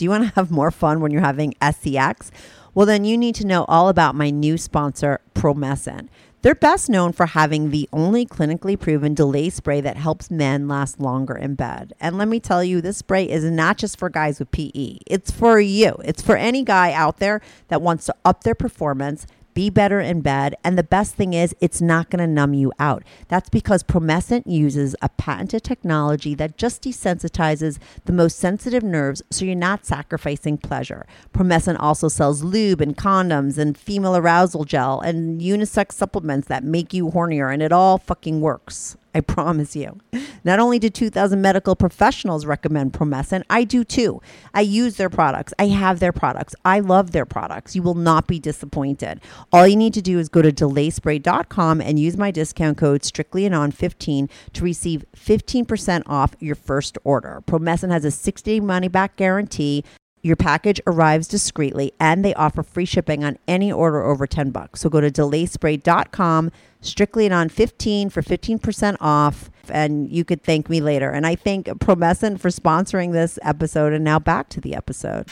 Do you want to have more fun when you're having SCX? Well, then you need to know all about my new sponsor, Promescent. They're best known for having the only clinically proven delay spray that helps men last longer in bed. And let me tell you, this spray is not just for guys with PE, it's for you. It's for any guy out there that wants to up their performance be better in bed. And the best thing is, it's not going to numb you out. That's because Promescent uses a patented technology that just desensitizes the most sensitive nerves so you're not sacrificing pleasure. Promescent also sells lube and condoms and female arousal gel and unisex supplements that make you hornier, and it all fucking works. I promise you. Not only do 2,000 medical professionals recommend Promescent, I do too. I use their products. I have their products. I love their products. You will not be disappointed. All you need to do is go to delayspray.com and use my discount code strictlyanon15 to receive 15% off your first order. Promescent has a 60-day money back guarantee. Your package arrives discreetly and they offer free shipping on any order over 10 bucks. So go to delayspray.com, strictlyanon15 for 15% off and you could thank me later. And I thank Promescent for sponsoring this episode and now back to the episode.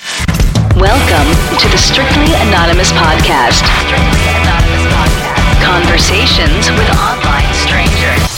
Welcome to the Strictly Anonymous podcast. Strictly Anonymous podcast. Conversations with online strangers.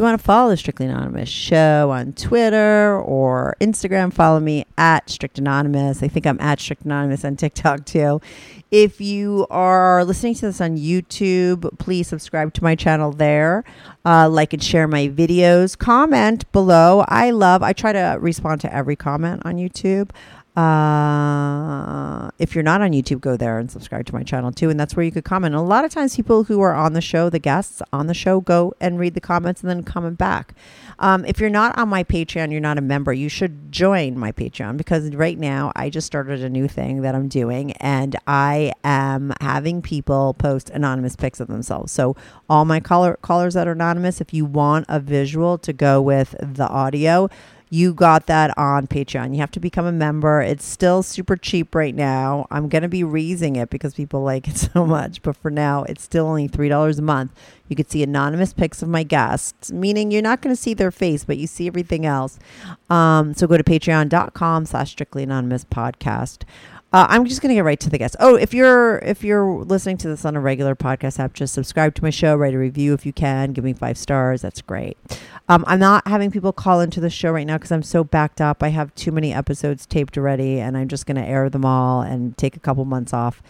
You want to follow the Strictly Anonymous show on Twitter or Instagram, follow me at Strict Anonymous. I think I'm at Strict Anonymous on TikTok too. If you are listening to this on YouTube, please subscribe to my channel there. Uh, like and share my videos. Comment below. I love, I try to respond to every comment on YouTube. Uh, if you're not on YouTube, go there and subscribe to my channel too. And that's where you could comment. A lot of times, people who are on the show, the guests on the show, go and read the comments and then comment back. Um, if you're not on my Patreon, you're not a member, you should join my Patreon because right now I just started a new thing that I'm doing and I am having people post anonymous pics of themselves. So, all my caller, callers that are anonymous, if you want a visual to go with the audio, you got that on Patreon. You have to become a member. It's still super cheap right now. I'm going to be raising it because people like it so much, but for now, it's still only $3 a month. You could see anonymous pics of my guests, meaning you're not going to see their face, but you see everything else. Um, so go to patreon.com slash strictly anonymous podcast. Uh, I'm just going to get right to the guests. Oh, if you're if you're listening to this on a regular podcast app, just subscribe to my show, write a review if you can, give me five stars. That's great. Um, I'm not having people call into the show right now because I'm so backed up. I have too many episodes taped already, and I'm just going to air them all and take a couple months off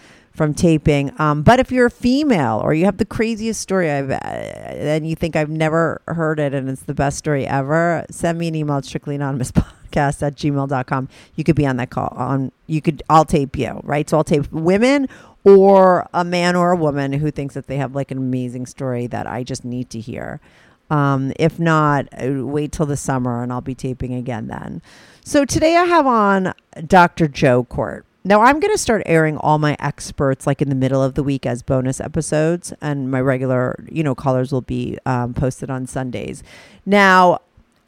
from taping. Um, but if you're a female or you have the craziest story I've uh, and you think I've never heard it and it's the best story ever, send me an email at strictly anonymous podcast at gmail.com. You could be on that call on you could I'll tape you, right? So I'll tape women or a man or a woman who thinks that they have like an amazing story that I just need to hear. Um, if not, uh, wait till the summer and I'll be taping again then. So today I have on Dr. Joe Kort. Now I'm going to start airing all my experts like in the middle of the week as bonus episodes, and my regular, you know, callers will be um, posted on Sundays. Now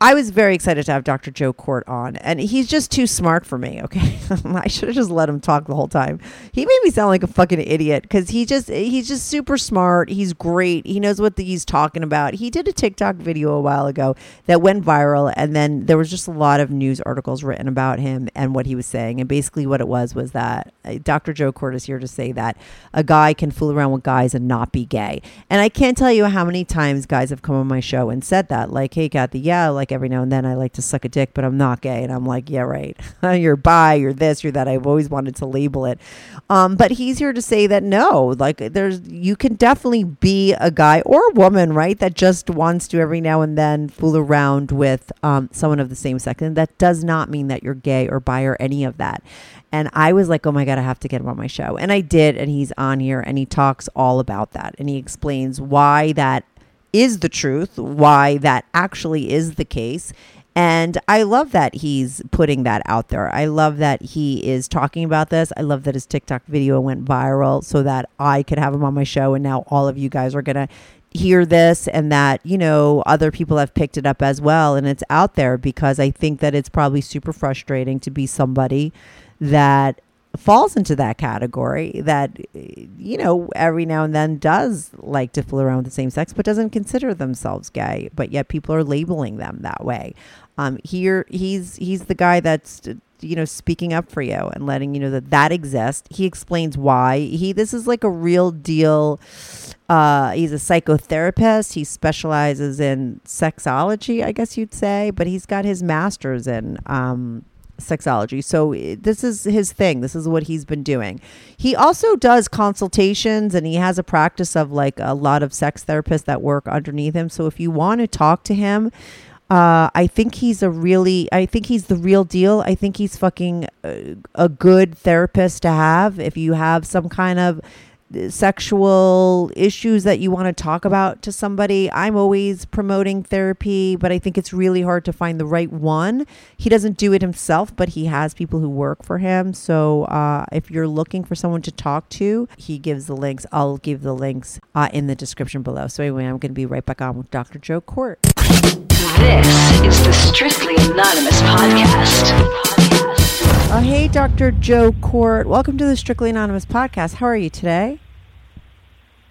I was very excited to have Dr. Joe Kort on, and he's just too smart for me. Okay, I should have just let him talk the whole time. He made me sound like a fucking idiot because he just he's just super smart. He's great. He knows what the, he's talking about. He did a TikTok video a while ago that went viral, and then there was just a lot of news articles written about him and what he was saying. And basically, what it was was that uh, Dr. Joe Kort is here to say that a guy can fool around with guys and not be gay. And I can't tell you how many times guys have come on my show and said that, like, "Hey, Kathy, yeah, like." Like every now and then I like to suck a dick, but I'm not gay. And I'm like, yeah, right. you're bi, you're this, you're that. I've always wanted to label it. Um, but he's here to say that no, like there's, you can definitely be a guy or a woman, right? That just wants to every now and then fool around with um, someone of the same sex. And that does not mean that you're gay or bi or any of that. And I was like, oh my God, I have to get him on my show. And I did. And he's on here and he talks all about that. And he explains why that is the truth, why that actually is the case. And I love that he's putting that out there. I love that he is talking about this. I love that his TikTok video went viral so that I could have him on my show. And now all of you guys are going to hear this and that, you know, other people have picked it up as well. And it's out there because I think that it's probably super frustrating to be somebody that falls into that category that you know every now and then does like to fool around with the same sex but doesn't consider themselves gay but yet people are labeling them that way. Um here he's he's the guy that's you know speaking up for you and letting you know that that exists. He explains why. He this is like a real deal. Uh, he's a psychotherapist. He specializes in sexology, I guess you'd say, but he's got his master's in um, sexology. So this is his thing. This is what he's been doing. He also does consultations and he has a practice of like a lot of sex therapists that work underneath him. So if you want to talk to him, uh, I think he's a really, I think he's the real deal. I think he's fucking a, a good therapist to have. If you have some kind of sexual issues that you want to talk about to somebody. I'm always promoting therapy, but I think it's really hard to find the right one. He doesn't do it himself, but he has people who work for him. So uh, if you're looking for someone to talk to, he gives the links. I'll give the links uh, in the description below. So anyway, I'm going to be right back on with Dr. Joe Kort. This is the Strictly Anonymous podcast. Uh, hey, Dr. Joe Kort. Welcome to the Strictly Anonymous podcast. How are you today?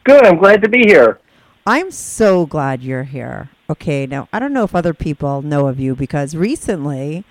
Good. I'm glad to be here. I'm so glad you're here. Okay, now I don't know if other people know of you because recently,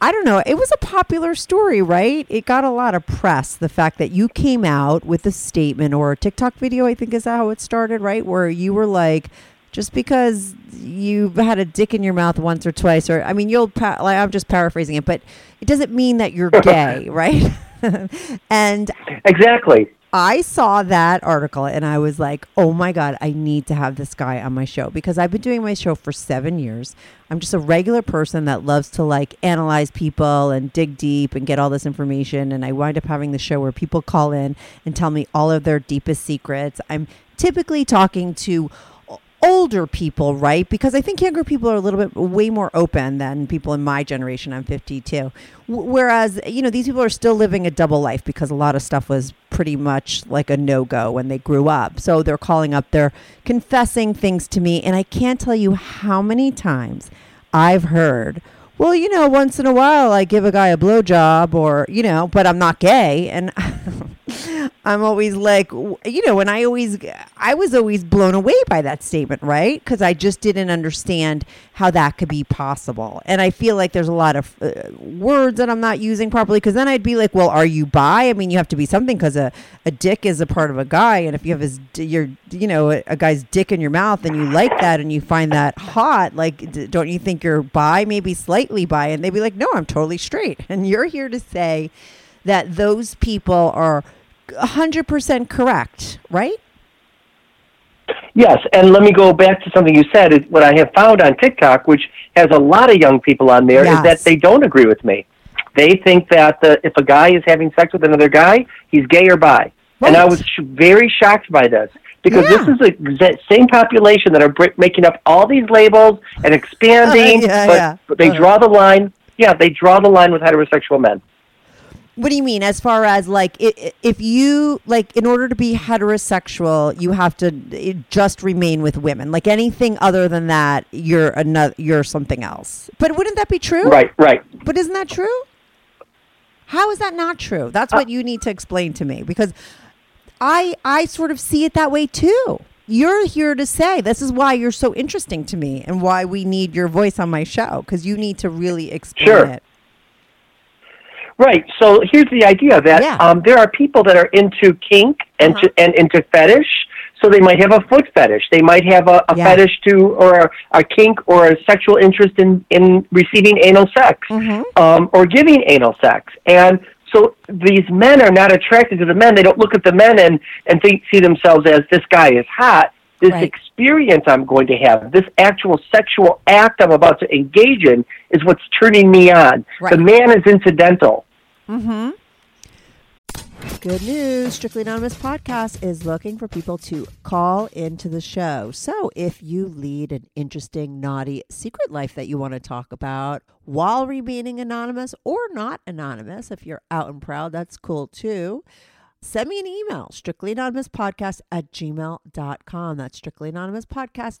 I don't know, it was a popular story, right? It got a lot of press. The fact that you came out with a statement or a TikTok video, I think is how it started, right? Where you were like, just because you've had a dick in your mouth once or twice, or I mean, you'll, pa- like, I'm just paraphrasing it, but it doesn't mean that you're gay, right? and Exactly. I saw that article and I was like, oh my God, I need to have this guy on my show because I've been doing my show for seven years. I'm just a regular person that loves to like analyze people and dig deep and get all this information. And I wind up having the show where people call in and tell me all of their deepest secrets. I'm typically talking to older people, right? Because I think younger people are a little bit way more open than people in my generation. I'm 52. W- whereas, you know, these people are still living a double life because a lot of stuff was pretty much like a no go when they grew up. So they're calling up, they're confessing things to me. And I can't tell you how many times I've heard, well, you know, once in a while I give a guy a blowjob or, you know, but I'm not gay. And I'm always like, you know, and I always, I was always blown away by that statement, right? Because I just didn't understand how that could be possible. And I feel like there's a lot of uh, words that I'm not using properly because then I'd be like, well, are you bi? I mean, you have to be something because a, a dick is a part of a guy. And if you have his, your, you know, a, guy's dick in your mouth and you like that and you find that hot, like, d- don't you think you're bi? Maybe slightly bi. And they'd be like, no, I'm totally straight. And you're here to say that those people are 100% correct, right? Yes, and let me go back to something you said. Is what I have found on TikTok, which has a lot of young people on there, Yes. is that they don't agree with me. They think that uh, if a guy is having sex with another guy, he's gay or bi. And I was sh- very shocked by this because Yeah. this is the exact same population that are br- making up all these labels and expanding, Yeah, but, yeah. but they Uh. draw the line. Yeah, they draw the line with heterosexual men. What do you mean? As far as like, i- if you like, in order to be heterosexual, you have to eh, just remain with women. Like anything other than that, you're another, you're something else. But wouldn't that be true? Right, right. But isn't that true? How is that not true? That's what you need to explain to me because I I sort of see it that way too. You're here to say this is why you're so interesting to me and why we need your voice on my show because you need to really explain Sure. it. Right. So here's the idea that Yeah. um, there are people that are into kink and Uh-huh. to, and into fetish. So they might have a foot fetish. They might have a, a Yeah. fetish to, or a, a kink, or a sexual interest in in receiving anal sex, um, or giving anal sex. And so these men are not attracted to the men. They don't look at the men and and think, see themselves as this guy is hot. This Right. experience I'm going to have, this actual sexual act I'm about to engage in, is what's turning me on. Right. The man is incidental. Mm-hmm. Good news. Strictly Anonymous Podcast is looking for people to call into the show. So if you lead an interesting, naughty secret life that you want to talk about while remaining anonymous or not anonymous, if you're out and proud, that's cool too. Send me an email, strictlyanonymouspodcast at gmail.com. That's strictlyanonymouspodcast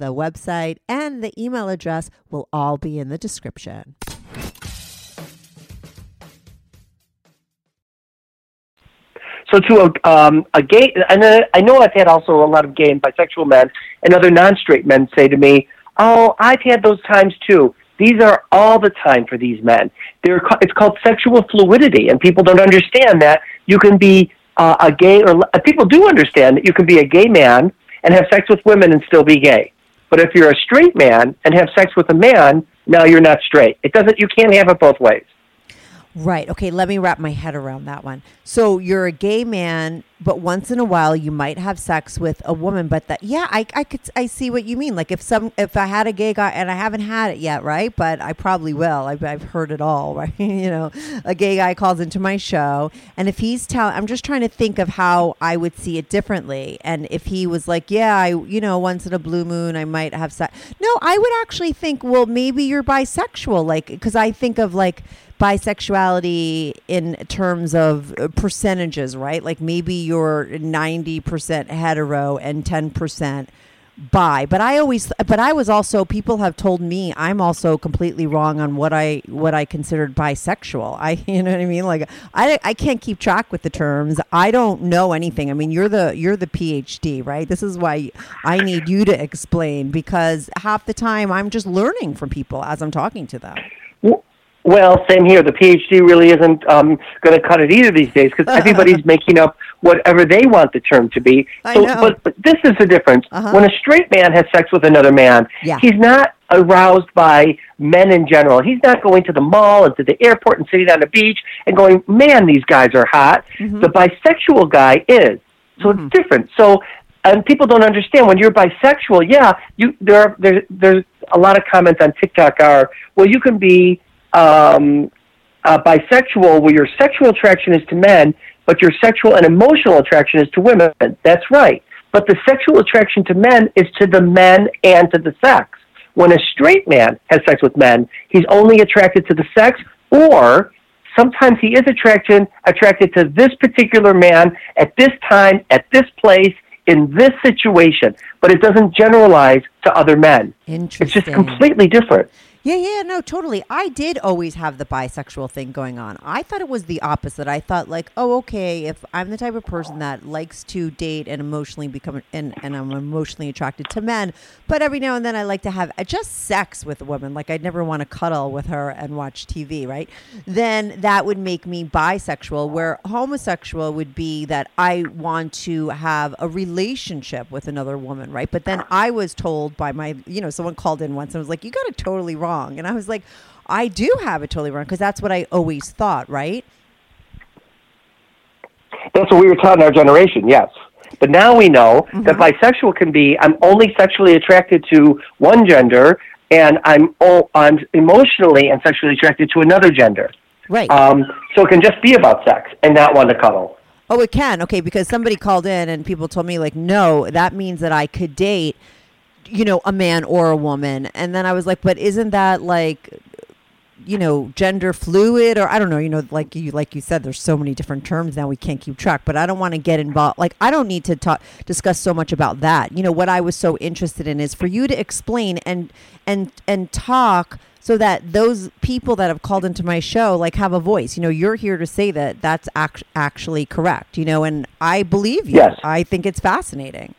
the website, and the email address will all be in the description. So to a, um, a gay, and I know I've had also a lot of gay and bisexual men and other non-straight men say to me, "Oh, I've had those times too." These are all the time for these men. They're it's called sexual fluidity, and people don't understand that you can be uh, a gay or uh, people do understand that you can be a gay man and have sex with women and still be gay. But if you're a straight man and have sex with a man, now you're not straight. It doesn't. You can't have it both ways. Right. Okay. Let me wrap my head around that one. So you're a gay man, but once in a while you might have sex with a woman. But that, yeah, I, I could, I see what you mean. Like if some, if I had a gay guy, and I haven't had it yet, right? But I probably will. I've, I've heard it all, right? you know, a gay guy calls into my show, and if he's telling, I'm just trying to think of how I would see it differently. And if he was like, yeah, I, you know, once in a blue moon, I might have sex. No, I would actually think, well, maybe you're bisexual, like, because I think of like bisexuality in terms of uh, percentages, right? Like maybe you're 90% hetero and 10% bi. But I always but I was also people have told me I'm also completely wrong on what I what I considered bisexual. I you know what I mean? Like I I can't keep track with the terms. I don't know anything. I mean, you're the you're the PhD, right? This is why I need you to explain because half the time I'm just learning from people as I'm talking to them. W- Well, same here. The PhD really isn't um, going to cut it either these days because everybody's making up whatever they want the term to be. I So, know. But, but this is the difference. Uh-huh. When a straight man has sex with another man, Yeah. he's not aroused by men in general. He's not going to the mall and to the airport and sitting on the beach and going, "Man, these guys are hot." Mm-hmm. The bisexual guy is. So it's different. So and people don't understand when you're bisexual. Yeah, you there are there, there's a lot of comments on TikTok are well, you can be um, uh, bisexual where your sexual attraction is to men, but your sexual and emotional attraction is to women. That's right. But the sexual attraction to men is to the men and to the sex. When a straight man has sex with men, he's only attracted to the sex, or sometimes he is attraction attracted to this particular man at this time, at this place, in this situation. But it doesn't generalize to other men. It's just completely different. Yeah, yeah, no, totally. I did always have the bisexual thing going on. I thought it was the opposite. I thought like, oh, okay, if I'm the type of person that likes to date and emotionally become and, and I'm emotionally attracted to men, but every now and then I like to have just sex with a woman. Like I'd never want to cuddle with her and watch TV, right? Then that would make me bisexual. Where homosexual would be that I want to have a relationship with another woman, right? But then I was told by my, you know, someone called in once and was like, "You got it totally wrong," and I was like, "I do have it totally wrong because that's what I always thought, right?" That's what we were taught in our generation, yes. But now we know that Mm-hmm. bisexual can be I'm only sexually attracted to one gender and I'm o- I'm emotionally and sexually attracted to another gender. Right. Um, so it can just be about sex and not want to cuddle. Oh, it can. Okay, because somebody called in and people told me like, no, that means that I could date, you know, a man or a woman. And then I was like, but isn't that like you know, gender fluid or I don't know, you know, like you like you said, there's so many different terms now we can't keep track. But I don't want to get involved. Like I don't need to talk discuss so much about that. You know, what I was so interested in is for you to explain and and and talk so that those people that have called into my show like have a voice. You know, you're here to say that that's act- actually correct. You know, and I believe you. Yes. I think it's fascinating,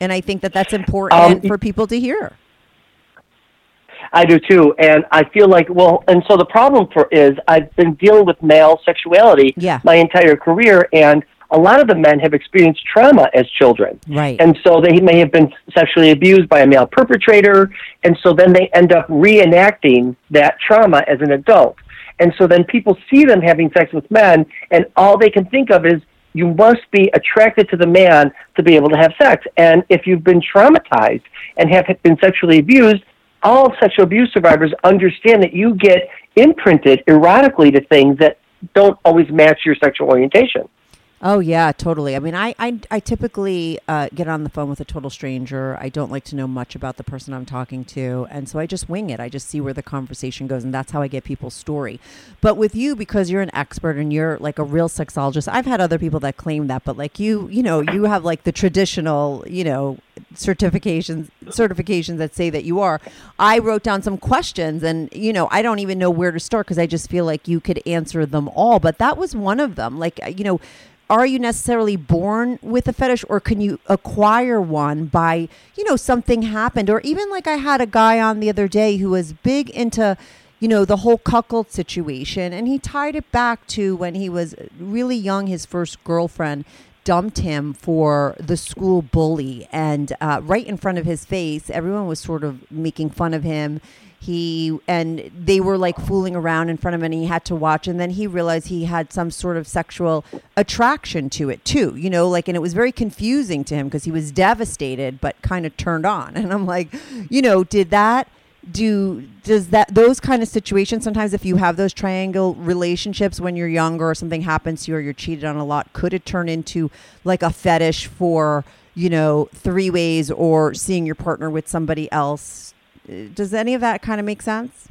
and I think that that's important Um, for people to hear. I do too, and I feel like well, and so the problem for is I've been dealing with male sexuality Yeah. my entire career, and a lot of the men have experienced trauma as children, Right. and so they may have been sexually abused by a male perpetrator, and so then they end up reenacting that trauma as an adult, and so then people see them having sex with men, and all they can think of is you must be attracted to the man to be able to have sex. And if you've been traumatized and have been sexually abused, all sexual abuse survivors understand that you get imprinted erotically to things that don't always match your sexual orientation. Oh yeah, totally. I mean, I I, I typically uh, get on the phone with a total stranger. I don't like to know much about the person I'm talking to, and so I just wing it. I just see where the conversation goes, and that's how I get people's story. But with you, because you're an expert and you're like a real sexologist, I've had other people that claim that, but like you, you know, you have like the traditional, you know, certifications certifications that say that you are. I wrote down some questions, and you know, I don't even know where to start because I just feel like you could answer them all. But that was one of them. Like you know are you necessarily born with a fetish or can you acquire one by you know something happened? Or even like i had a guy on the other day who was big into you know the whole cuckold situation and he tied it back to when he was really young his first girlfriend dumped him for the school bully and uh, right in front of his face everyone was sort of making fun of him he and they were like fooling around in front of him and he had to watch. And then he realized he had some sort of sexual attraction to it too you know like and it was very confusing to him because he was devastated but kind of turned on. And i'm like you know did that do does that those kind of situations sometimes if you have those triangle relationships when you're younger or something happens to you or you're cheated on a lot could it turn into like a fetish for you know three ways or seeing your partner with somebody else does any of that kind of make sense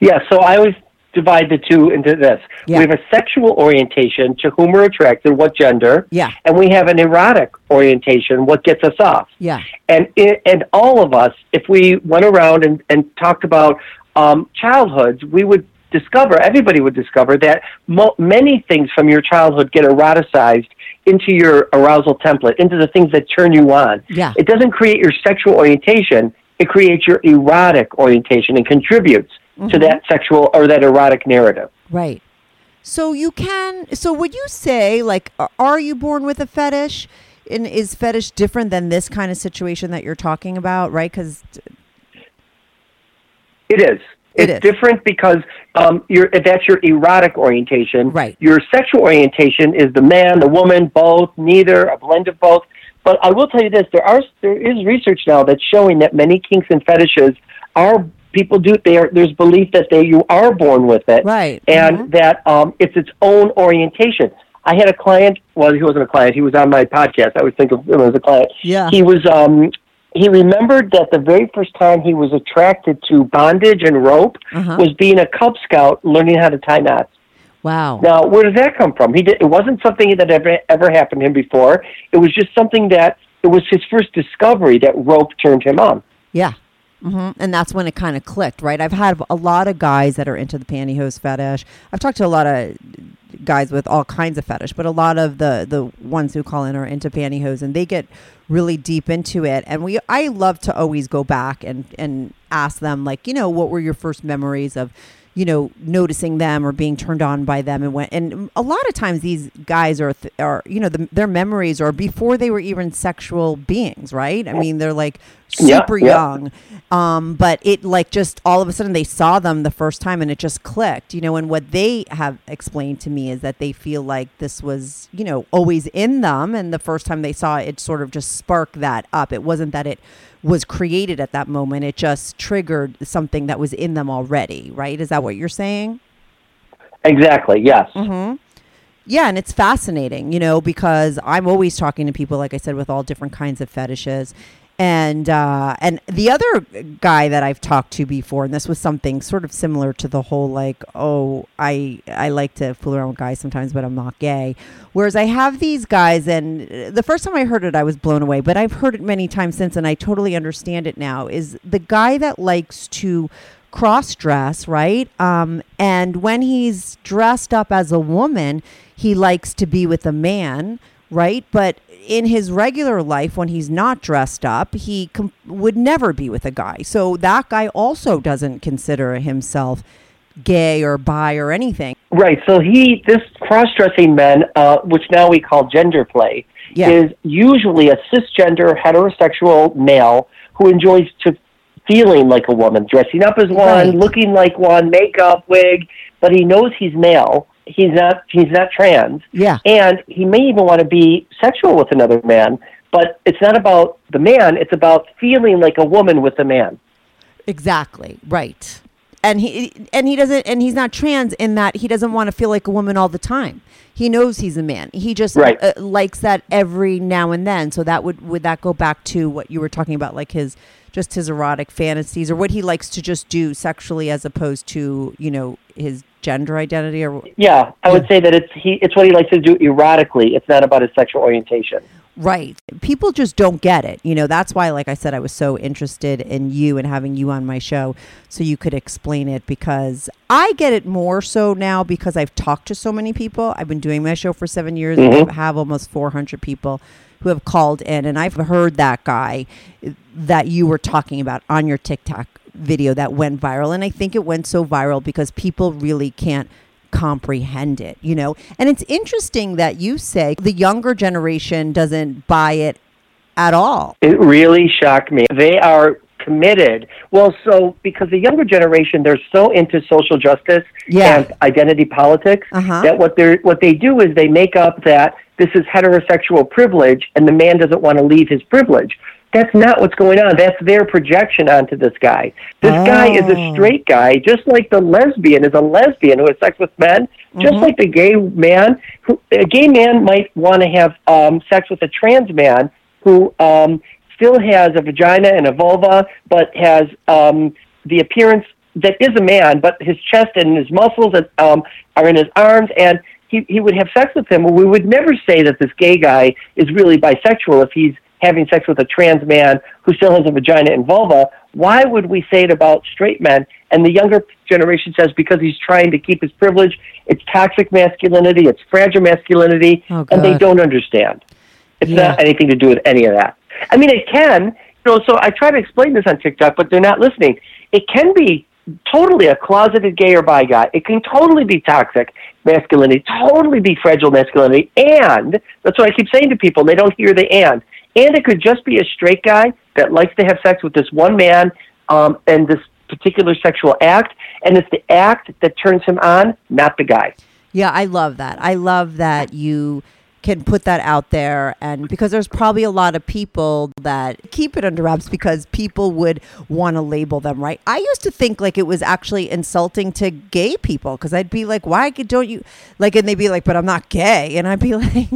Yeah, so I always divide the two into this. Yeah. We have a sexual orientation to whom we're attracted, what gender, yeah and we have an erotic orientation, what gets us off. yeah and it, and all of us, if we went around and, and talked about um, childhoods, we would discover, everybody would discover that mo- many things from your childhood get eroticized into your arousal template, into the things that turn you on. Yeah. It doesn't create your sexual orientation; it creates your erotic orientation and contributes to that sexual or that erotic narrative. Right. So you can. So would you say, like, are you born with a fetish? And is fetish different than this kind of situation that you're talking about? Right? Because It is. It It's is. different because um, your that's your erotic orientation. Right. Your sexual orientation is the man, the woman, both, neither, a blend of both. But I will tell you this: there are there is research now that's showing that many kinks and fetishes are people do. They are, there's belief that they you are born with it, Right. And Mhm. that um, it's its own orientation. I had a client. Well, he wasn't a client. He was on my podcast. I would think of him as a client. Yeah. He was. Um, he remembered that the very first time he was attracted to bondage and rope Uh-huh. was being a Cub Scout, learning how to tie knots. Wow. Now, where does that come from? He did. It wasn't something that ever ever happened to him before. It was just something that it was his first discovery that rope turned him on. Yeah. hmm And that's when it kind of clicked, right? I've had a lot of guys that are into the pantyhose fetish. I've talked to a lot of guys with all kinds of fetish, but a lot of the the ones who call in are into pantyhose, and they get really deep into it. And we, I love to always go back and and ask them, like, you know, what were your first memories of you know, noticing them or being turned on by them, and when and a lot of times these guys are th- are you know the, their memories are before they were even sexual beings, right? I mean, they're like super yeah. young, um, but it like just all of a sudden they saw them the first time and it just clicked, you know. And what they have explained to me is that they feel like this was you know always in them, and the first time they saw it, it sort of just sparked that up. It wasn't that it was created at that moment; it just triggered something that was in them already, right? Is that what you're saying? Exactly. Yes. Mm-hmm. Yeah, and it's fascinating, you know, because I'm always talking to people, like I said, with all different kinds of fetishes. And uh, and the other guy that I've talked to before, and this was something sort of similar to the whole like, oh, I I like to fool around with guys sometimes, but I'm not gay. Whereas I have these guys, and the first time I heard it, I was blown away. But I've heard it many times since, and I totally understand it now. Is the guy that likes to cross dress, right? Um, and when he's dressed up as a woman, he likes to be with a man, right? But in his regular life, when he's not dressed up, he com- would never be with a guy. So that guy also doesn't consider himself gay or bi or anything. Right. So he, this cross-dressing men, uh, which now we call gender play, Yeah. is usually a cisgender heterosexual male who enjoys to feeling like a woman, dressing up as one, Right. looking like one, makeup, wig, but he knows he's male. He's not. He's not trans. Yeah. and he may even want to be sexual with another man. But it's not about the man; it's about feeling like a woman with a man. Exactly. Right. And he and he doesn't and he's not trans in that he doesn't want to feel like a woman all the time. He knows he's a man. He just Right. uh, likes that every now and then. So that would would that go back to what you were talking about like his just his erotic fantasies or what he likes to just do sexually as opposed to, you know, his gender identity or Yeah, I would say that it's he. It's what he likes to do erotically. It's not about his sexual orientation. Right. People just don't get it. You know, that's why, like I said, I was so interested in you and having you on my show so you could explain it because I get it more so now because I've talked to so many people. I've been doing my show for seven years. Mm-hmm. I have almost 400 people who have called in, and I've heard that guy that you were talking about on your TikTok video that went viral. And I think it went so viral because people really can't comprehend it, you know? And it's interesting that you say the younger generation doesn't buy it at all. It really shocked me. They are committed. Well, so because the younger generation, they're so into social justice Yeah. and identity politics Uh-huh. that what they what they do is they make up that this is heterosexual privilege, and the man doesn't want to leave his privilege. That's not what's going on. That's their projection onto this guy. This guy is Oh. a straight guy, just like the lesbian is a lesbian who has sex with men, just like the gay man. Who, a gay man might want to have um, sex with a trans man who um, still has a vagina and a vulva, but has um, the appearance that is a man, but his chest and his muscles and, um, are in his arms, and he, he would have sex with him. We would never say that this gay guy is really bisexual if he's having sex with a trans man who still has a vagina and vulva. Why would we say it about straight men? And the younger generation says because he's trying to keep his privilege, it's toxic masculinity, it's fragile masculinity, Oh, and they don't understand. It's Yeah. not anything to do with any of that. I mean, it can. You know, so I try to explain this on TikTok, but they're not listening. It can be totally a closeted gay or bi guy. It can totally be toxic masculinity, totally be fragile masculinity, and that's what I keep saying to people. They don't hear the and. And it could just be a straight guy that likes to have sex with this one man um, and this particular sexual act, and it's the act that turns him on, not the guy. Yeah, I love that. I love that you can put that out there and because there's probably a lot of people that keep it under wraps because people would want to label them right i used to think like it was actually insulting to gay people because i'd be like why don't you like and they'd be like but i'm not gay and i'd be like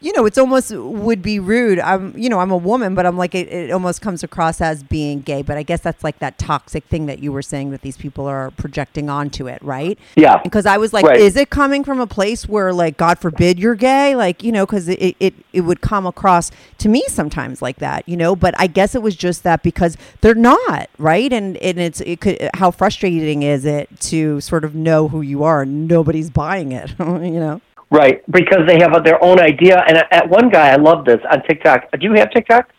you know it's almost would be rude i'm you know i'm a woman but i'm like it, it almost comes across as being gay but i guess that's like that toxic thing that you were saying that these people are projecting onto it right Yeah. because I was like, Right. is it coming from a place where, like, God forbid you're gay? Like, you know, because it, it, it would come across to me sometimes like that, you know, but I guess it was just that because they're not, right? And, and it's, it could, how frustrating is it to sort of know who you are and nobody's buying it, you know? Right, because they have their own idea. And at one guy, I love this on TikTok. Do you have TikTok?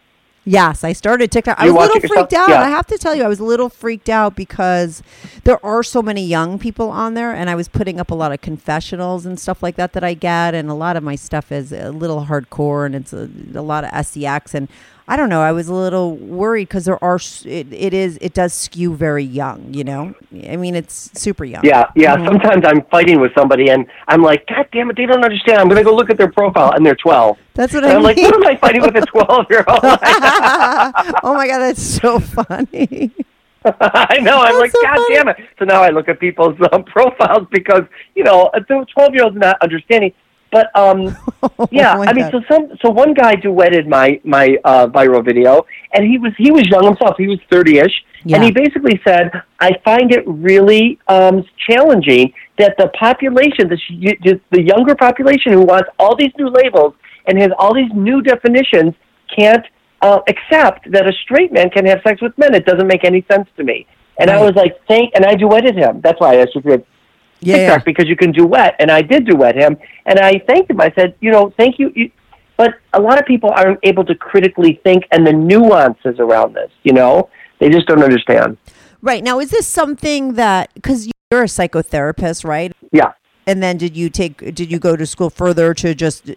Yes, I started TikTok. I You was a little yourself? freaked out. Yeah. I have to tell you, I was a little freaked out because there are so many young people on there, and I was putting up a lot of confessionals and stuff like that that I get, and a lot of my stuff is a little hardcore, and it's a, a lot of sex, and I don't know. I was a little worried because there are it, it is it does skew very young. You know, I mean, it's super young. Yeah, yeah. Mhm. Sometimes I'm fighting with somebody, and I'm like, God damn it, they don't understand. I'm going to go look at their profile, and they're 12. That's what And I I'm like, what am I fighting with a 12 year old? oh my god, that's so funny. I know. I'm That's like, so God funny. damn it. So now I look at people's um, profiles because, you know, the 12 year old's not understanding. But um, yeah, Oh I mean, God. so some so one guy duetted my my uh, viral video, and he was he was young himself. He was thirty ish, Yeah. and he basically said, "I find it really um, challenging that the population, the just the younger population who wants all these new labels and has all these new definitions, can't uh, accept that a straight man can have sex with men. It doesn't make any sense to me." And I was like, "Thank," and I duetted him. That's why I asked you if you had Yeah, TikTok yeah. because you can duet, and I did duet him, and I thanked him. I said, you know, thank you. you but a lot of people aren't able to critically think and the nuances around this. You know, they just don't understand. Right. Now, is this something that, because you're a psychotherapist, right? Yeah. And then did you take, did you go to school further to just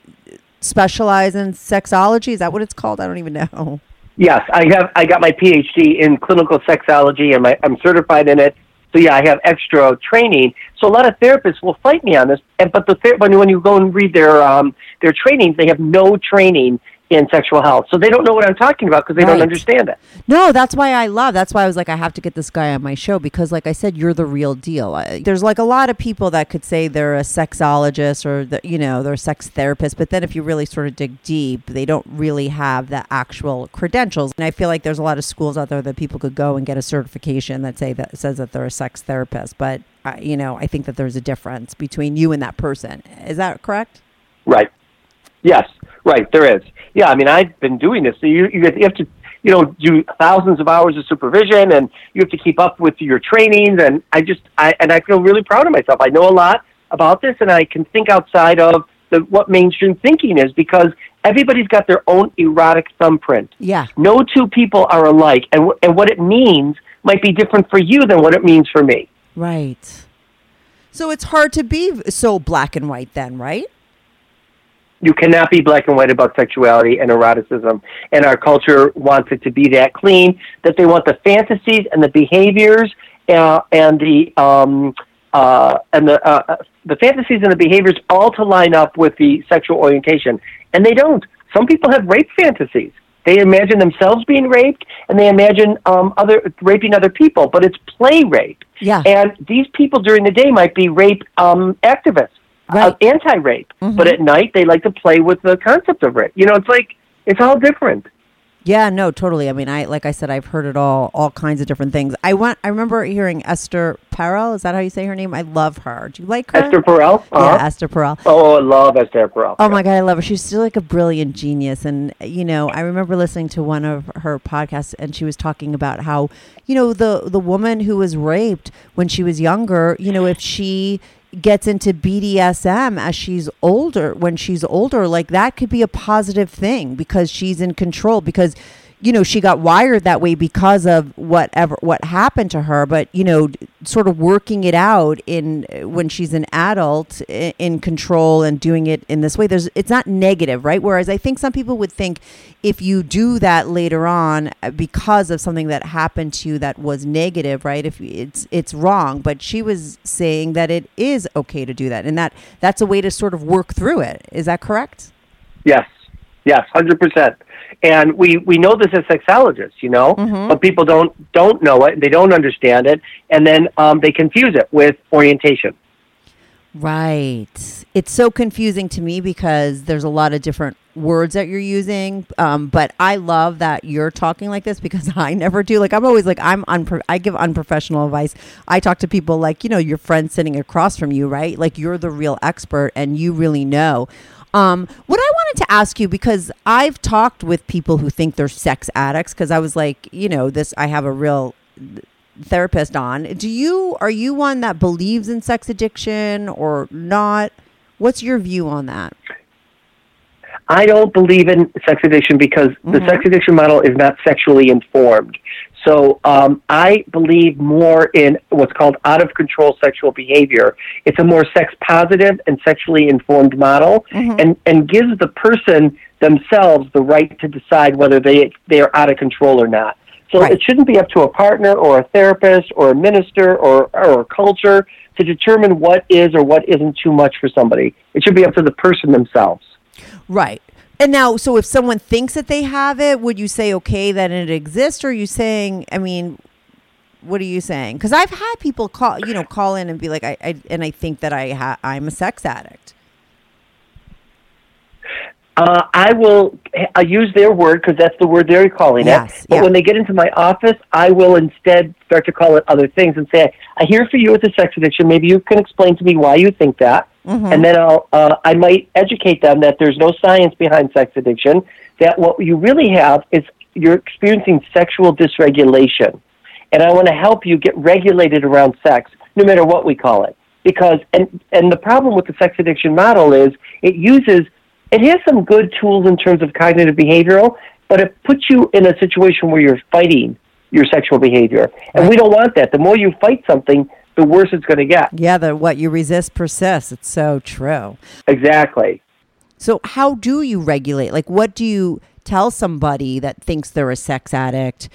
specialize in sexology? Is that what it's called? I don't even know. Yes, I have. I got my PhD in clinical sexology, and my, I'm certified in it. So yeah, I have extra training. So a lot of therapists will fight me on this, and but the ther- when when you go and read their um, their trainings, they have no training in sexual health, so they don't know what I'm talking about because they Right. don't understand it. No, that's why I love. That's why I was like, I have to get this guy on my show because, like I said, you're the real deal. I, there's like a lot of people that could say they're a sexologist or the, you know they're a sex therapist, but then if you really sort of dig deep, they don't really have the actual credentials. And I feel like there's a lot of schools out there that people could go and get a certification that say that says that they're a sex therapist. But uh, you know, I think that there's a difference between you and that person. Is that correct? Right. Yes. Right. There is. Yeah. I mean, I've been doing this. So you you have- to you know do thousands of hours of supervision, and you have to keep up with your trainings. And I just I and I feel really proud of myself. I know a lot about this, and I can think outside of the what mainstream thinking is because everybody's got their own erotic thumbprint. Yeah. No two people are alike, and and what it means might be different for you than what it means for me. Right. So it's hard to be so black and white then, right? You cannot be black and white about sexuality and eroticism. And our culture wants it to be that clean that they want the fantasies and the behaviors uh, and the um, uh, and the uh, the fantasies and the behaviors all to line up with the sexual orientation, and they don't. Some people have rape fantasies. They imagine themselves being raped, and they imagine um, other raping other people, but it's play rape. Yeah. And these people during the day might be rape um, activists Right. anti-rape, but at night they like to play with the concept of rape. You know, it's like it's all different. Yeah, no, totally. I mean, I like I said, I've heard it all, all kinds of different things. I went. I remember hearing Esther Perel. Is that how you say her name? I love her. Do you like her? Esther Perel. Uh-huh. Yeah, Esther Perel. Oh, I love Esther Perel. Oh my god, I love her. She's still like a brilliant genius. And you know, I remember listening to one of her podcasts, and she was talking about how you know the the woman who was raped when she was younger. You know, if she gets into BDSM as she's older, when she's older, like that could be a positive thing because she's in control. Because you know she got wired that way because of whatever what happened to her but you know sort of working it out in when she's an adult i- in control and doing it in this way. There's it's not negative right? Whereas i think some people would think if you do that later on uh, because of something that happened to you that was negative right? If it's it's wrong but she was saying that it is okay to do that and that that's a way to sort of work through it. Is that correct? Yes, yes, hundred percent. And we we know this as sexologists, you know, but people don't don't know it. They don't understand it, and then um, they confuse it with orientation. Right. It's so confusing to me because there's a lot of different words that you're using. Um, but I love that you're talking like this because I never do. Like I'm always like I'm unpro- I give unprofessional advice. I talk to people like you know your friend sitting across from you, right? Like you're the real expert and you really know. Um, what I wanted to ask you because I've talked with people who think they're sex addicts because I was like, you know, this I have a real therapist on. Do you are you one that believes in sex addiction or not? What's your view on that? I don't believe in sex addiction because the mm-hmm. sex addiction model is not sexually informed. So um, I believe more in what's called out of control sexual behavior. It's a more sex positive and sexually informed model, and and gives the person themselves the right to decide whether they they are out of control or not. So Right. it shouldn't be up to a partner or a therapist or a minister or or a culture to determine what is or what isn't too much for somebody. It should be up to the person themselves. Right. And now, so if someone thinks that they have it, would you say okay that it exists, or are you saying? I mean, what are you saying? Because I've had people call, you know, call in and be like, I, I and I think that I ha- I'm a sex addict. Uh, I will I use their word because that's the word they're calling Yes, it. But yeah. when they get into my office, I will instead start to call it other things and say, "I hear for you with a sex addiction. Maybe you can explain to me why you think that." Mm-hmm. And then I'll uh, I might educate them that there's no science behind sex addiction. That what you really have is you're experiencing sexual dysregulation, and I want to help you get regulated around sex, no matter what we call it. Because and and the problem with the sex addiction model is it uses it has some good tools in terms of cognitive behavioral, but it puts you in a situation where you're fighting your sexual behavior, and we don't want that. The more you fight something, the worse it's going to get. Yeah, the what you resist persists. It's so true. Exactly. So how do you regulate? Like what do you tell somebody that thinks they're a sex addict?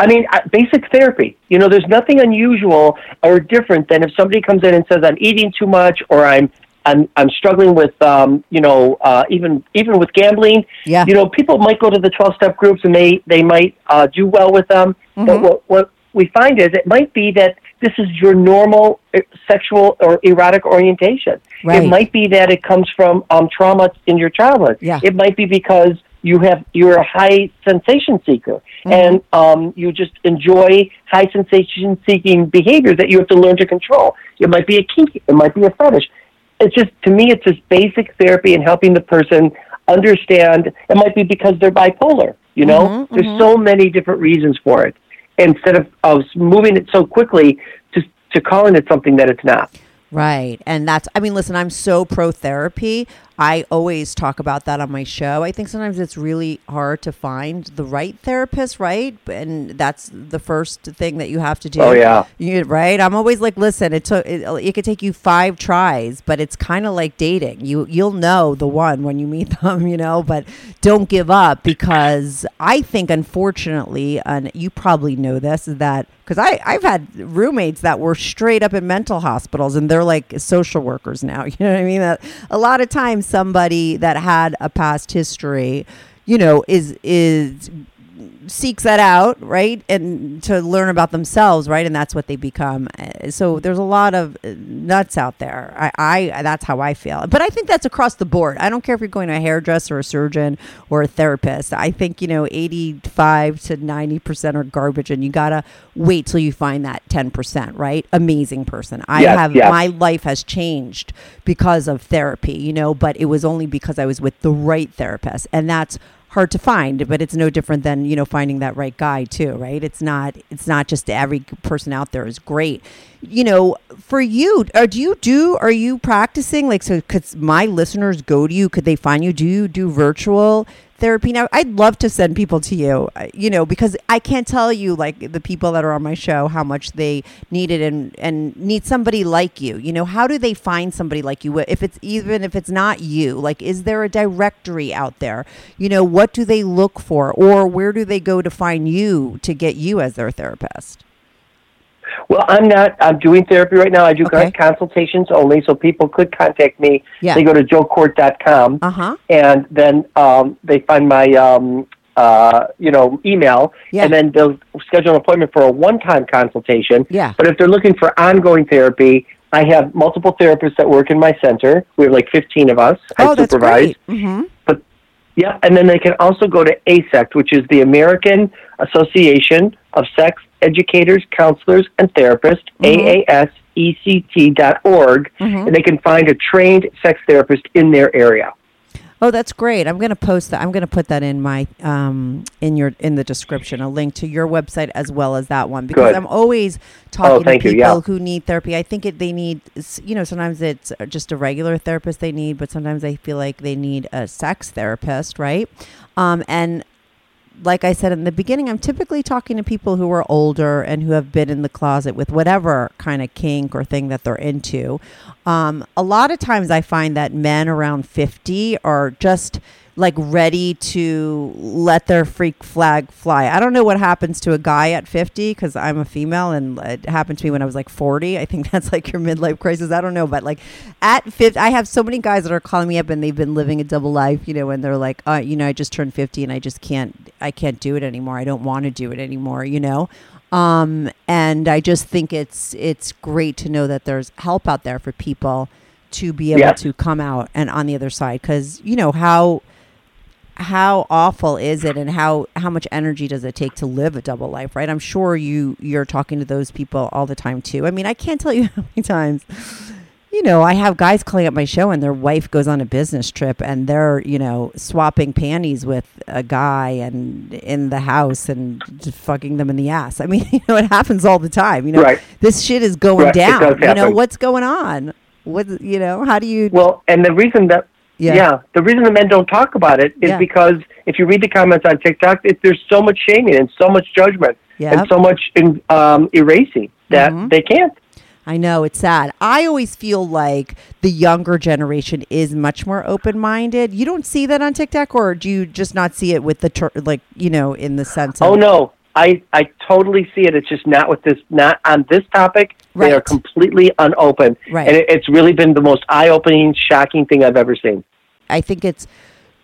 I mean, basic therapy. You know, there's nothing unusual or different than if somebody comes in and says, "I'm eating too much," or "I'm I'm I'm struggling with um, you know uh, even even with gambling." Yeah. You know, people might go to the 12 step groups and they they might uh, do well with them. Mm-hmm. But what what we find is it might be that this is your normal uh, sexual or erotic orientation. Right. It might be that it comes from um, trauma in your childhood. Yeah. It might be because you have you're a high sensation seeker Mm-hmm. and um, you just enjoy high sensation seeking behavior that you have to learn to control. It might be a kink. It might be a fetish. It's just to me, it's just basic therapy and helping the person understand. It might be because they're bipolar. You know, Mm-hmm, there's so many different reasons for it. Instead of, of moving it so quickly to to calling it something that it's not. Right. And that's, I mean, listen, I'm so pro therapy. I always talk about that on my show. I think sometimes it's really hard to find the right therapist, right? And that's the first thing that you have to do. Oh, yeah. You, right. I'm always like, listen, it took, it, it could take you five tries, but it's kind of like dating. You, you'll know the one when you meet them, you know, but don't give up because I think, unfortunately, and you probably know this, is that because I I've had roommates that were straight up in mental hospitals and they're like social workers now. You know what I mean? That a lot of times somebody that had a past history, you know, is is seeks that out, right? And to learn about themselves, right? And that's what they become. Uh, So there's a lot of uh, nuts out there. I, I that's how I feel. But I think that's across the board. I don't care if you're going to a hairdresser, a surgeon, or a therapist. I think, you know, 85 to 90% are garbage and you got to wait till you find that 10%, right? Amazing person. I Yes, have yes. my life has changed because of therapy, you know, but it was only because I was with the right therapist. And that's hard to find, but it's no different than, you know, finding that right guy too, right? It's not it's not just every person out there is great. You know, for you, or do you do are you practicing like so could my listeners go to you? Could they find you? Do you do virtual therapy. Now i'd love to send people to you uh, you know because i can't tell you like the people that are on my show how much they need it and and need somebody like you. You know how do they find somebody like you? If it's even if it's not you like is there a directory out there? You know what do they look for? Or where do they go to find you to get you as their therapist Well, I'm not. I'm doing therapy right now. I do Okay. consultations only, so people could contact me. Yeah. They go to joekort.com, uh-huh and then um, they find my um, uh, you know email, Yeah. and then they'll schedule an appointment for a one-time consultation. Yeah. But if they're looking for ongoing therapy, I have multiple therapists that work in my center. We have like 15 of us. oh I that's supervise. great mm-hmm. But yeah, and then they can also go to AASECT, which is the American Association of Sex Educators, Counselors, and Therapists, AASECT dot org, and they can find a trained sex therapist in their area. Oh, that's great. I'm going to post that. I'm going to put that in my um in your in the description, a link to your website as well as that one because Good. I'm always talking Oh, to people you, yeah. who need therapy. I think it they need you know, sometimes it's just a regular therapist they need, but sometimes I feel like they need a sex therapist, right? Um and like I said in the beginning, I'm typically talking to people who are older and who have been in the closet with whatever kind of kink or thing that they're into. Um, a lot of times I find that men around 50 are just like ready to let their freak flag fly. I don't know what happens to a guy at 50 because I'm a female and it happened to me when I was like 40. I think that's like your midlife crisis. I don't know. But like at 50, I have so many guys that are calling me up and they've been living a double life, you know, and they're like, uh, you know, I just turned 50 and I just can't, I can't do it anymore. I don't want to do it anymore, you know? Um, and I just think it's, it's great to know that there's help out there for people to be able to come out and on the other side because you know how how awful is it and how how much energy does it take to live a double life right? I'm sure you you're talking to those people all the time too. I mean i can't tell you how many times you know i have guys calling up my show and their wife goes on a business trip and they're you know swapping panties with a guy and in the house and fucking them in the ass. I mean you know it happens all the time you know? Right. this shit is going Right, down. You know what's going on? What you know how do you Well, and the reason that Yeah. yeah, the reason the men don't talk about it is Yeah. because if you read the comments on TikTok, it, there's so much shaming and so much judgment Yep. and so much in, um, erasing that Mhm. they can't. I know it's sad. I always feel like the younger generation is much more open-minded. You don't see that on TikTok, or do you just not see it with the ter- like you know in the sense? Of, Oh no, I I totally see it. It's just not with this, not on this topic. They are completely unopened, Right. and it, it's really been the most eye-opening, shocking thing I've ever seen. I think it's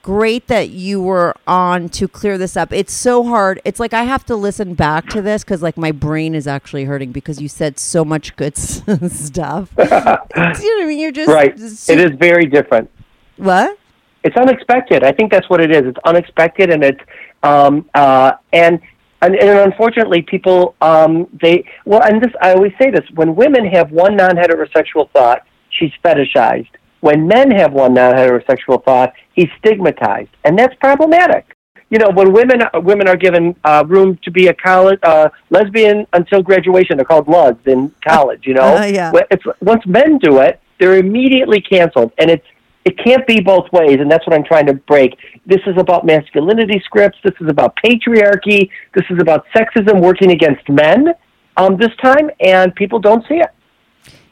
great that you were on to clear this up. It's so hard. It's like I have to listen back to this because like my brain is actually hurting because you said so much good stuff. You know what I mean? You're just Right? It is very different. what? it's unexpected. I think that's what it is. It's unexpected, and it's um, uh, and, and and unfortunately, people um, they well, and this I always say this: when women have one non-heterosexual thought, she's fetishized. When men have one non-heterosexual thought, he's stigmatized, and that's problematic. You know, when women women are given uh, room to be a college uh, lesbian until graduation, they're called LUGs in college. You know, Uh, yeah. It's once men do it, they're immediately canceled, and it's it can't be both ways, and that's what I'm trying to break. This is about masculinity scripts. This is about patriarchy. This is about sexism working against men um, this time, and people don't see it.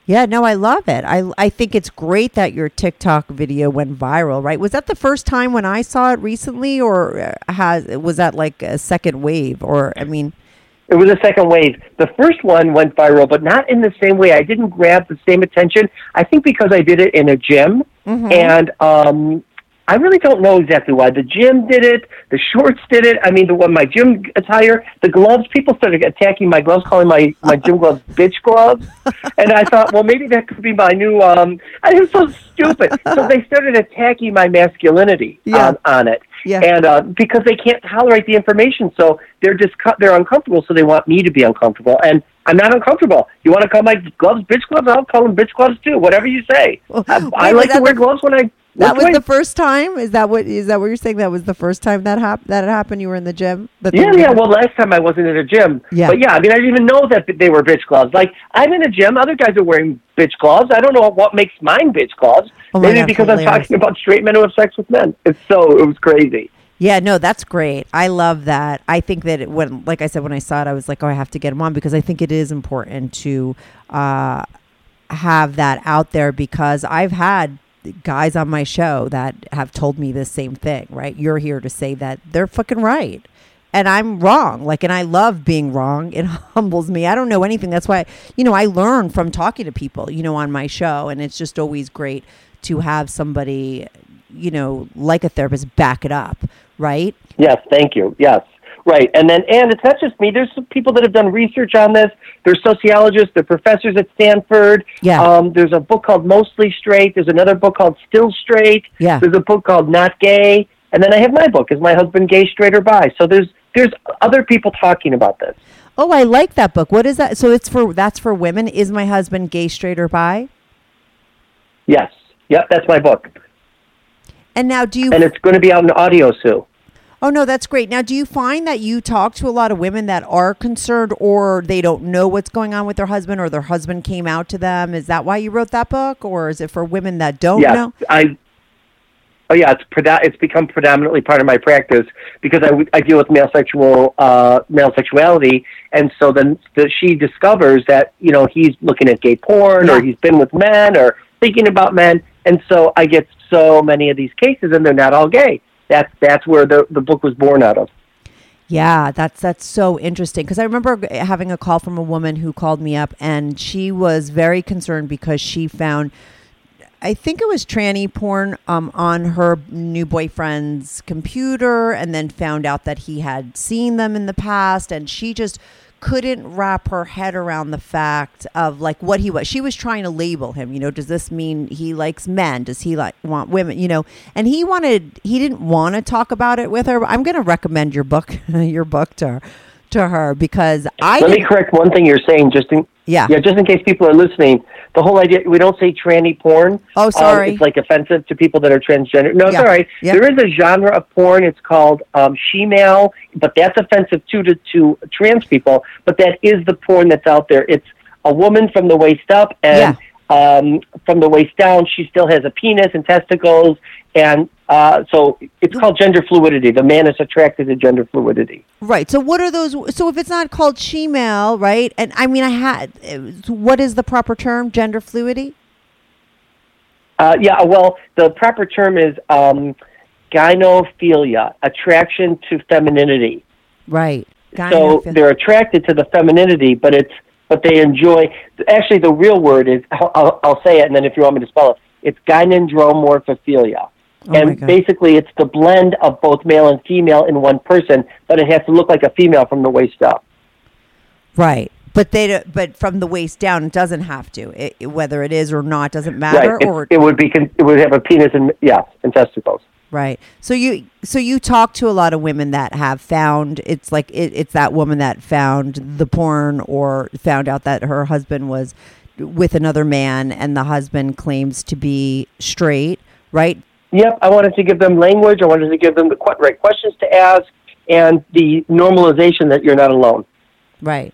Yeah, no, I love it. I I think it's great that your TikTok video went viral, right? Was that the first time when I saw it recently or uh, has was that like a second wave or I mean It was a second wave. The first one went viral, but not in the same way. I didn't grab the same attention. I think because I did it in a gym, and um, I really don't know exactly why. The gym did it. The shorts did it. I mean, the one my gym attire, the gloves. People started attacking my gloves, calling my my gym gloves bitch gloves. And I thought, well, maybe that could be my new. Um, I was so stupid. So they started attacking my masculinity Yeah. on, on it Yeah. and uh, because they can't tolerate the information, so they're just they're uncomfortable. So they want me to be uncomfortable, and I'm not uncomfortable. You want to call my gloves bitch gloves? I'll call them bitch gloves too. Whatever you say. Well, I, I like to wear the- gloves when I. that was the first time? Is that what is that what you're saying? That was the first time that hap- that it happened? You were in the gym? The Yeah, yeah. Well, last time I wasn't in a gym. Yeah. But yeah, I mean, I didn't even know that they were bitch gloves. Like, I'm in a gym. Other guys are wearing bitch gloves. I don't know what makes mine bitch gloves. Oh Maybe God, because I'm talking about straight men who have sex with men. It's so, it was crazy. Yeah, no, that's great. I love that. I think that it, when, like I said, when I saw it, I was like, oh, I have to get him on because I think it is important to uh, have that out there because I've had guys on my show that have told me the same thing, right? You're here to say that they're fucking right. And I'm wrong. Like, and I love being wrong. It humbles me. I don't know anything. That's why, you know, I learn from talking to people, you know, on my show. And it's just always great to have somebody, you know, like a therapist back it up, right? Yes, thank you. Yes, right. And then, and it's not just me. There's some people that have done research on this. There's sociologists, there's professors at Stanford. Yeah. Um, there's a book called Mostly Straight. There's another book called Still Straight. Yeah. There's a book called Not Gay. And then I have my book, Is My Husband Gay, Straight, or Bi? So there's there's other people talking about this. Oh, I like that book. What is that? So it's for that's for women. Is my husband gay, straight, or bi? Yes. Yep, that's my book. And now, do you? And it's going to be out in audio soon. Oh no, that's great. Now, do you find that you talk to a lot of women that are concerned, or they don't know what's going on with their husband, or their husband came out to them? Is that why you wrote that book, or is it for women that don't yes, know? I. Oh yeah, it's preda- it's become predominantly part of my practice because I, I deal with male sexual uh, male sexuality, and so then the, she discovers that you know he's looking at gay porn Yeah. or he's been with men or thinking about men, and so I get so many of these cases, and they're not all gay. That's that's where the the book was born out of. Yeah, that's that's so interesting because I remember having a call from a woman who called me up and she was very concerned because she found I think it was tranny porn um, on her new boyfriend's computer and then found out that he had seen them in the past and she just couldn't wrap her head around the fact of like what he was. She was trying to label him. You know, does this mean he likes men? Does he like want women? You know, and he wanted. He didn't want to talk about it with her. I'm going to recommend your book, your book to her, to her because I. Let me correct one thing you're saying, just in Yeah. yeah, just in case people are listening. The whole idea we don't say tranny porn. Oh, Um, sorry. it's like offensive to people that are transgender. No, it's all right. Yeah. There is a genre of porn. It's called um, she-male, but that's offensive too to, to trans people. But that is the porn that's out there. It's a woman from the waist up and um, from the waist down, she still has a penis and testicles, and uh, so it's called gender fluidity. The man is attracted to gender fluidity. Right. So what are those? So if it's not called she-male, right? And I mean, I had. What is the proper term? Gender fluidity. Uh, yeah, well, the proper term is um, gynophilia, attraction to femininity. Right. So they're attracted to the femininity, but it's but they enjoy. Actually, the real word is I'll, I'll, I'll say it, and then if you want me to spell it, it's gynandromorphophilia. Oh and basically, it's the blend of both male and female in one person, but it has to look like a female from the waist up. Right. But they don't, but from the waist down, it doesn't have to. It, whether it is or not doesn't matter. right? It, Or it would be. con- It would have a penis and yeah, and testicles. Right. So you so you talk to a lot of women that have found it's like it, it's that woman that found the porn or found out that her husband was with another man and the husband claims to be straight. Right. Yep, I wanted to give them language. I wanted to give them the qu- right questions to ask and the normalization that you're not alone. Right.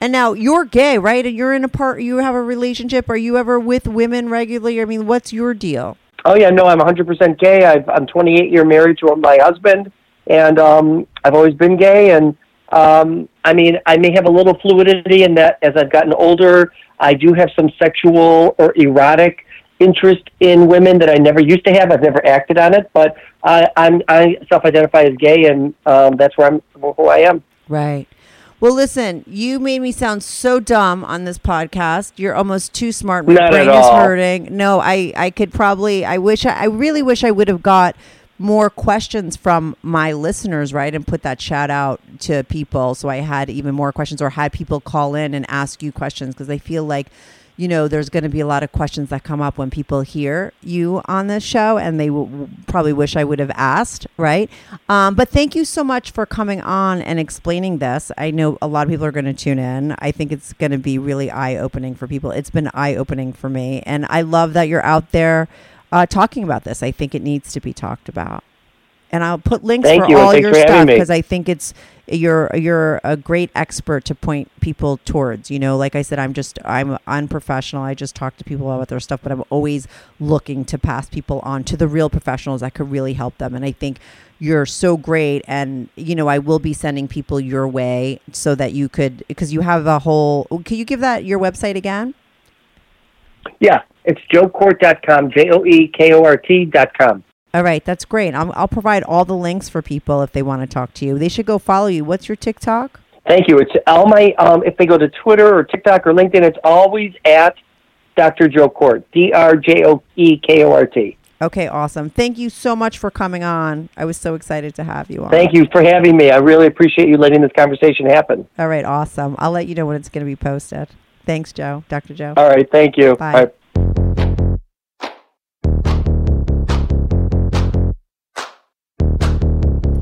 And now you're gay, right? And you're in a part. You have a relationship. Are you ever with women regularly? I mean, what's your deal? Oh yeah, no, I'm 100% gay. I've, I'm 28 year married to my husband, and um, I've always been gay. And um, I mean, I may have a little fluidity in that as I've gotten older, I do have some sexual or erotic interest in women that I never used to have. I've never acted on it, but I, I'm I self-identify as gay, and um, that's where I'm who I am. Right. Well, listen, you made me sound so dumb on this podcast. You're almost too smart. My Not brain is hurting. No, I, I could probably, I wish, I, I really wish I would have got more questions from my listeners, right? And put that shout out to people. So I had even more questions or had people call in and ask you questions because I feel like, you know, there's going to be a lot of questions that come up when people hear you on this show, and they probably wish I would have asked, right? Um, but thank you so much for coming on and explaining this. I know a lot of people are going to tune in. I think it's going to be really eye opening for people. It's been eye opening for me, and I love that you're out there uh, talking about this. I think it needs to be talked about. And I'll put links Thank for you, all your for stuff because I think it's you're you're a great expert to point people towards. You know, like I said, I'm just I'm unprofessional. I just talk to people about their stuff, but I'm always looking to pass people on to the real professionals that could really help them. And I think you're so great. And you know, I will be sending people your way so that you could because you have a whole. Can you give that your website again? Yeah, it's joekort.com, J O K O R T.com. All right, that's great. I'll, I'll provide all the links for people if they want to talk to you. They should go follow you. What's your TikTok? Thank you. It's all my, um, if they go to Twitter or TikTok or LinkedIn, it's always at Dr. Joe Kort, D R J O E K O R T. Okay, awesome. Thank you so much for coming on. I was so excited to have you on. Thank you for having me. I really appreciate you letting this conversation happen. All right, awesome. I'll let you know when it's going to be posted. Thanks, Joe. Dr. Joe. All right. Thank you. Bye. All